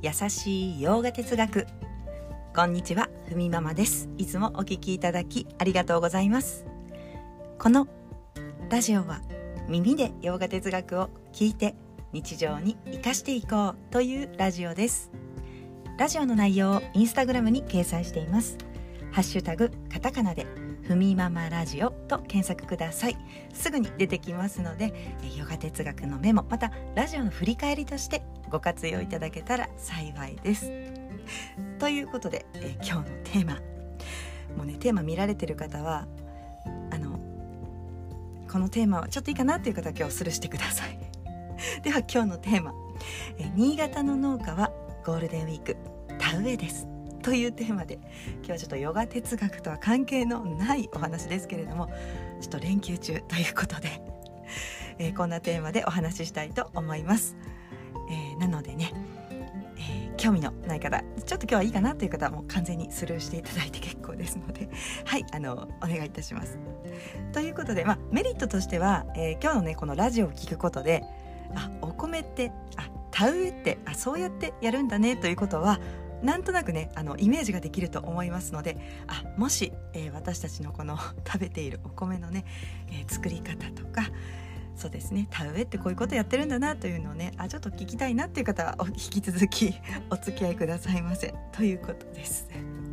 優しい洋画哲学。こんにちはふみママです。いつもお聞きいただきありがとうございます。このラジオは耳で洋画哲学を聞いて日常に生かしていこうというラジオです。ラジオの内容をインスタグラムに掲載しています。ハッシュタグカタカナでふみママラジオと検索ください。すぐに出てきますのでヨガ哲学のメモまたラジオの振り返りとしてご活用いただけたら幸いです。ということで、え今日のテーマ。もうねテーマ見られてる方はあのこのテーマはちょっといいかなっていう方は今日スルーしてください。では今日のテーマ。え新潟の農家はゴールデンウィーク田植えです。というテーマで今日はちょっとヨガ哲学とは関係のないお話ですけれどもちょっと連休中ということで、えー、こんなテーマでお話ししたいと思います。えー、なのでね、えー、興味のない方ちょっと今日はいいかなという方はもう完全にスルーしていただいて結構ですので はいあのお願いいたします。ということで、まあ、メリットとしては、え今日のねこのラジオを聞くことであお米ってあ田植えってあそうやってやるんだねということはなんとなくねあのイメージができると思いますのであもし、えー、私たちのこの 食べているお米のね、えー、作り方とかそうですね田植えってこういうことやってるんだなというのをねあちょっと聞きたいなっていう方は引き続き お付き合いくださいませということです。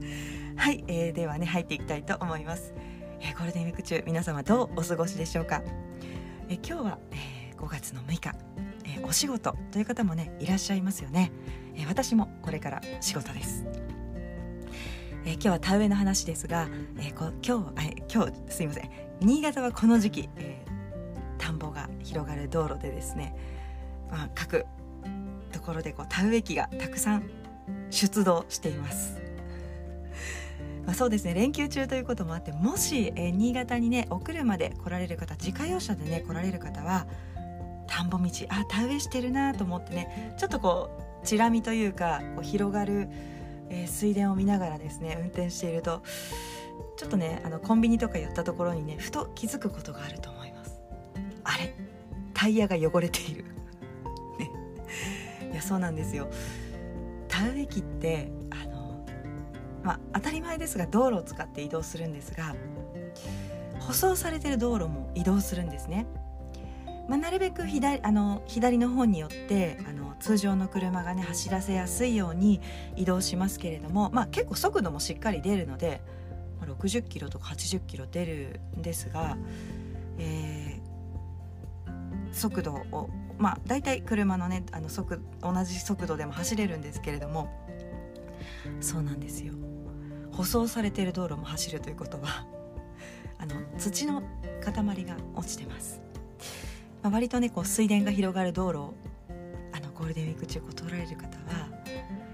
はい、えー、ではね入っていきたいと思います。えー、ゴールデンウィーク中皆様どうお過ごしでしょうか？えー、今日は、えー、5月の6日、えー、お仕事という方もねいらっしゃいますよね。え私もこれから仕事です。え今日は田植えの話ですが、えこ今日え今日すいません新潟はこの時期、えー、田んぼが広がる道路でですね、まあ、各ところでこう田植え機がたくさん出動しています。まあ、そうですね連休中ということもあってもし、えー、新潟にねお車で来られる方自家用車でね来られる方は田んぼ道あ田植えしてるなと思ってねちょっとこうチラ見というかこう広がる、えー、水田を見ながらですね運転しているとちょっとねあのコンビニとか寄ったところにねふと気づくことがあると思います。あれタイヤが汚れている。ね。いやそうなんですよ。田植え機ってあのまあ当たり前ですが道路を使って移動するんですが舗装されてる道路も移動するんですね、なるべく左あの左の方によってあの通常の車がね走らせやすいように移動しますけれども、まあ、結構速度もしっかり出るので、60キロとか80キロ出るんですが、えー、速度をまあ大体車のねあの速同じ速度でも走れるんですけれどもそうなんですよ。舗装されている道路も走るということはあの土の塊が落ちてます。まあ、割とねこう水田が広がる道路をあのゴールデンウィーク中こう通られる方は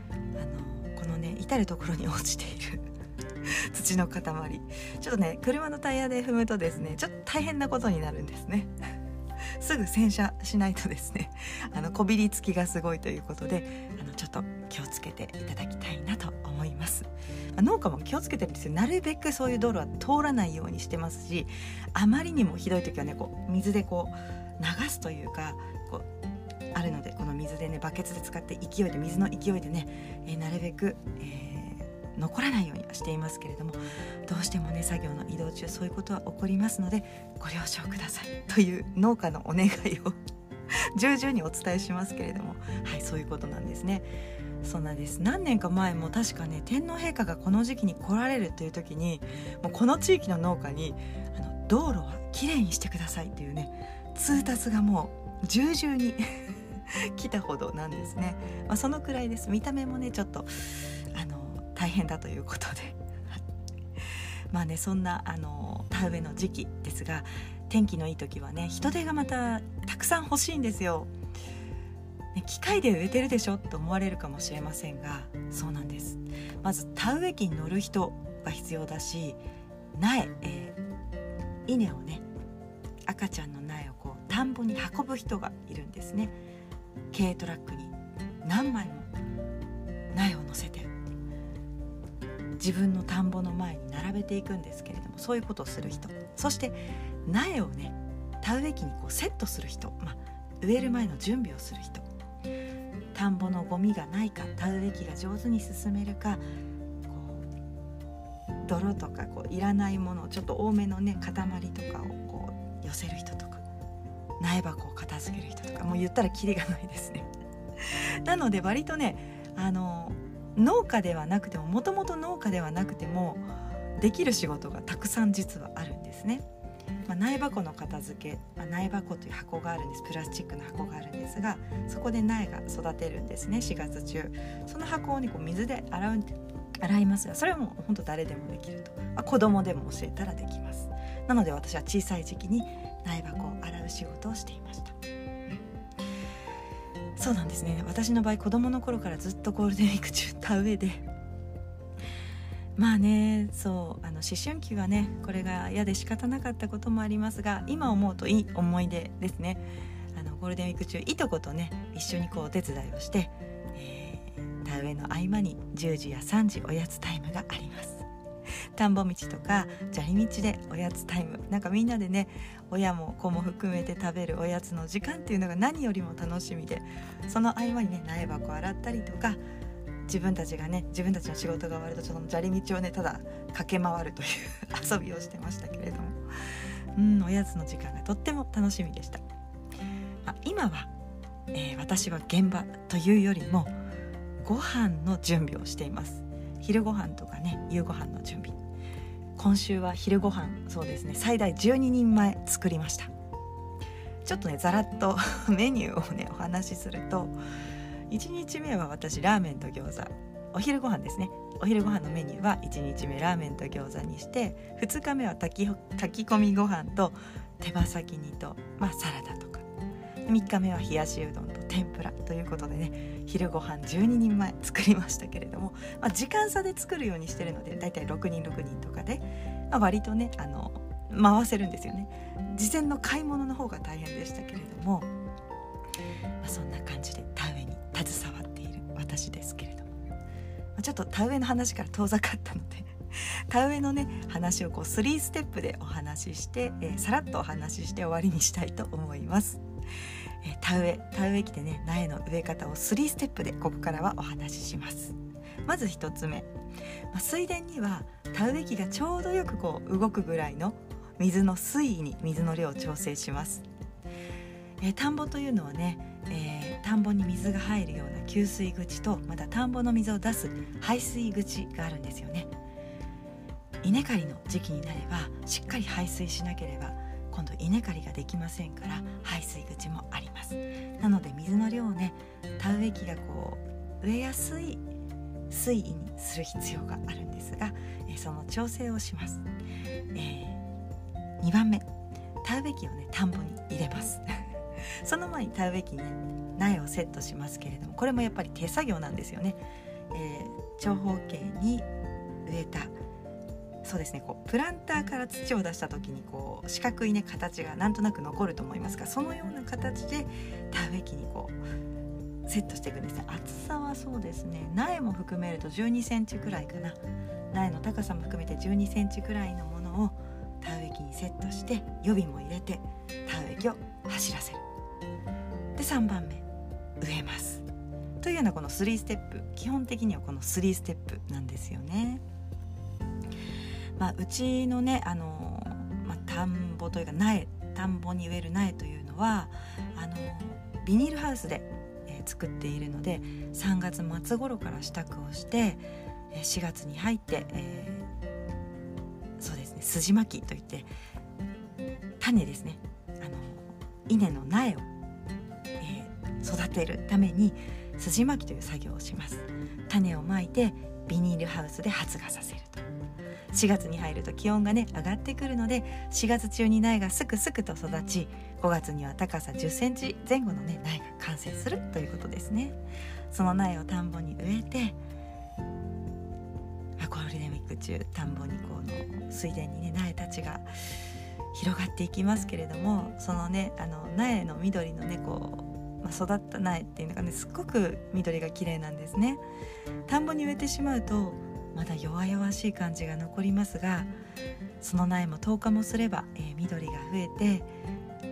あのこのね至る所に落ちている 土の塊。ちょっとね車のタイヤで踏むとですねちょっと大変なことになるんですね。すぐ洗車しないとですねあのこびりつきがすごいということであのちょっと気をつけていただきたいなと思います、あ、農家も気をつけてるんですよ。なるべくそういう道路は通らないようにしてますしあまりにもひどい時はねこう水でこう流すというかこうあるのでこの水でねバケツで使って勢いで水の勢いでね、えー、なるべく、えー、残らないようにはしていますけれどもどうしてもね作業の移動中そういうことは起こりますのでご了承くださいという農家のお願いを 重々にお伝えしますけれどもはいそういうことなんですね。そうなです何年か前も確かね天皇陛下がこの時期に来られるという時にもうこの地域の農家にあの道路はきれいにしてくださいっていうね通達がもう重々に 来たほどなんですね、まあ、そのくらいです。見た目もねちょっとあの大変だということで。まあねそんなあの田植えの時期ですが天気のいい時はね人手がまたたくさん欲しいんですよ、ね、機械で植えてるでしょと思われるかもしれませんがそうなんです。まず田植え機に乗る人が必要だし苗、えー、稲をね赤ちゃんの田んぼに運ぶ人がいるんですね。軽トラックに何枚も苗を乗せて自分の田んぼの前に並べていくんですけれどもそういうことをする人。そして苗をね田植え機にこうセットする人、まあ、植える前の準備をする人。田んぼのゴミがないか田植え機が上手に進めるか泥とかこういらないものをちょっと多めのね塊とかをこう寄せる人とか。苗箱を片付ける人とかもう言ったらキリがないですね。なので割とねあの農家ではなくてももともと農家ではなくてもできる仕事がたくさん実はあるんですね。まあ、苗箱の片付け、まあ、苗箱という箱があるんです。プラスチックの箱があるんですがそこで苗が育てるんですね。4月中。その箱を、ね、こう水で洗う洗いますがそれはもう本当誰でもできると、まあ、子供でも教えたらできます。なので私は小さい時期に苗箱を洗う仕事をしていました。そうなんですね。私の場合子供の頃からずっとゴールデンウィーク中田植えで。まあねそうあの思春期はねこれが嫌で仕方なかったこともありますが今思うといい思い出ですね。あのゴールデンウィーク中いとことね一緒にこうお手伝いをして、えー、田植えの合間に10時や3時おやつタイムがあります。田んぼ道とか砂利道でおやつタイム。なんかみんなでね親も子も含めて食べるおやつの時間っていうのが何よりも楽しみでその合間にね苗箱洗ったりとか自分たちがね自分たちの仕事が終わるとその砂利道をねただ駆け回るという 遊びをしてましたけれども。うんおやつの時間がとっても楽しみでした、あ、今は、えー、私は現場というよりもご飯の準備をしています。昼ご飯とかね夕ご飯の準備。今週は昼ご飯そうですね。最大12人前作りました。ちょっとねざらっと メニューをねお話しすると1日目は私ラーメンと餃子。お昼ご飯ですね。お昼ご飯のメニューは1日目ラーメンと餃子にして2日目は炊き炊き込みご飯と手羽先煮と、まあ、サラダとか。3日目は冷やしうどんと。天ぷらということでね昼ご飯12人前作りましたけれども、まあ、時間差で作るようにしてるのでだいたい6人6人とかで、まあ、割とねあの回せるんですよね事前の買い物の方が大変でしたけれども、まあ、そんな感じで田植えに携わっている私ですけれども、まあ、ちょっと田植えの話から遠ざかったので田植えのね話をこう3ステップでお話しして、えー、さらっとお話しして終わりにしたいと思います。え田植え田植え機でね苗の植え方を3ステップでここからはお話しします。まず1つ目、まあ、水田には田植え機がちょうどよくこう動くぐらいの水の水位に水の量を調整します、えー、田んぼというのはね、えー、田んぼに水が入るような給水口とまた田んぼの水を出す排水口があるんですよね。稲刈りの時期になればしっかり排水しなければ今度稲刈りができませんから排水口もあります。なので水の量をね田植え機がこう植えやすい水位にする必要があるんですが、えその調整をします、えー、2番目。田植え機をね田んぼに入れます。その前に田植え機にね苗をセットしますけれどもこれもやっぱり手作業なんですよね、えー、長方形に植えたそうですね。こうプランターから土を出した時にこう四角いね形がなんとなく残ると思いますがそのような形で田植え機にこうセットしていくんですね。厚さはそうですね。苗も含めると1 2センチくらいかな。苗の高さも含めて1 2センチくらいのものを田植え機にセットして予備も入れて田植え機を走らせる。で3番目植えます。というようなこの3ステップ基本的にはこの3ステップなんですよね。まあ、うちのねあの、まあ、田んぼというか苗田んぼに植える苗というのはあのビニールハウスで、えー、作っているので3月末頃から支度をして4月に入って、えー、そうですね筋巻きといって種ですねあの稲の苗を、えー、育てるために筋巻きという作業をします。種をまいてビニールハウスで発芽させると。4月に入ると気温がね上がってくるので4月中に苗がすくすくと育ち5月には高さ1 0センチ前後のね苗が完成するということですね。その苗を田んぼに植えてゴールデンウィーク中田んぼにこの水田にね苗たちが広がっていきますけれどもそのねあの苗の緑のねこう、まあ、育った苗っていうのがねすっごく緑が綺麗なんですね。田んぼに植えてしまうとまだ弱々しい感じが残りますがその苗も10日もすれば、えー、緑が増えて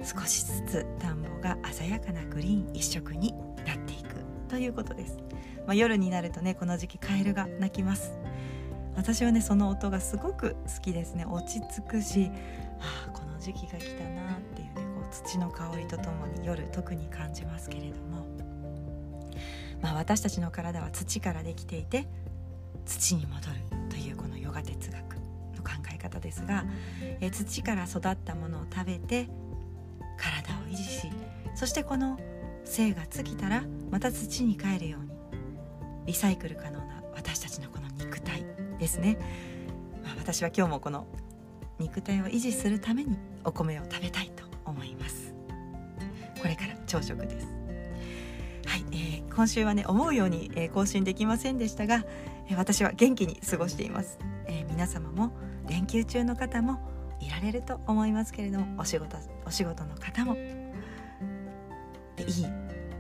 少しずつ田んぼが鮮やかなグリーン一色になっていくということです、まあ、夜になるとねこの時期カエルが鳴きます。私はねその音がすごく好きですね。落ち着くしあこの時期が来たなっていうねこう土の香りとともに夜特に感じますけれども、まあ、私たちの体は土からできていて土に戻るというこのヨガ哲学の考え方ですが、え土から育ったものを食べて体を維持しそしてこの生が尽きたらまた土に帰るようにリサイクル可能な私たちのこの肉体ですね、まあ、私は今日もこの肉体を維持するためにお米を食べたいと思います。これから朝食です、えー、今週はね思うように、えー、更新できませんでしたが、えー、私は元気に過ごしています、え皆様も連休中の方もいられると思いますけれどもお仕事お仕事の方もいい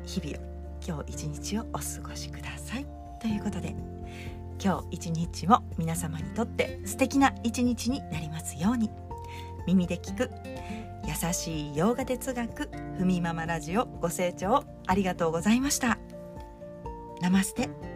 日々を今日一日をお過ごしください。ということで今日一日も皆様にとって素敵な一日になりますように。耳で聞く優しい洋画哲学ふみママラジオご清聴ありがとうございました。ナマステ。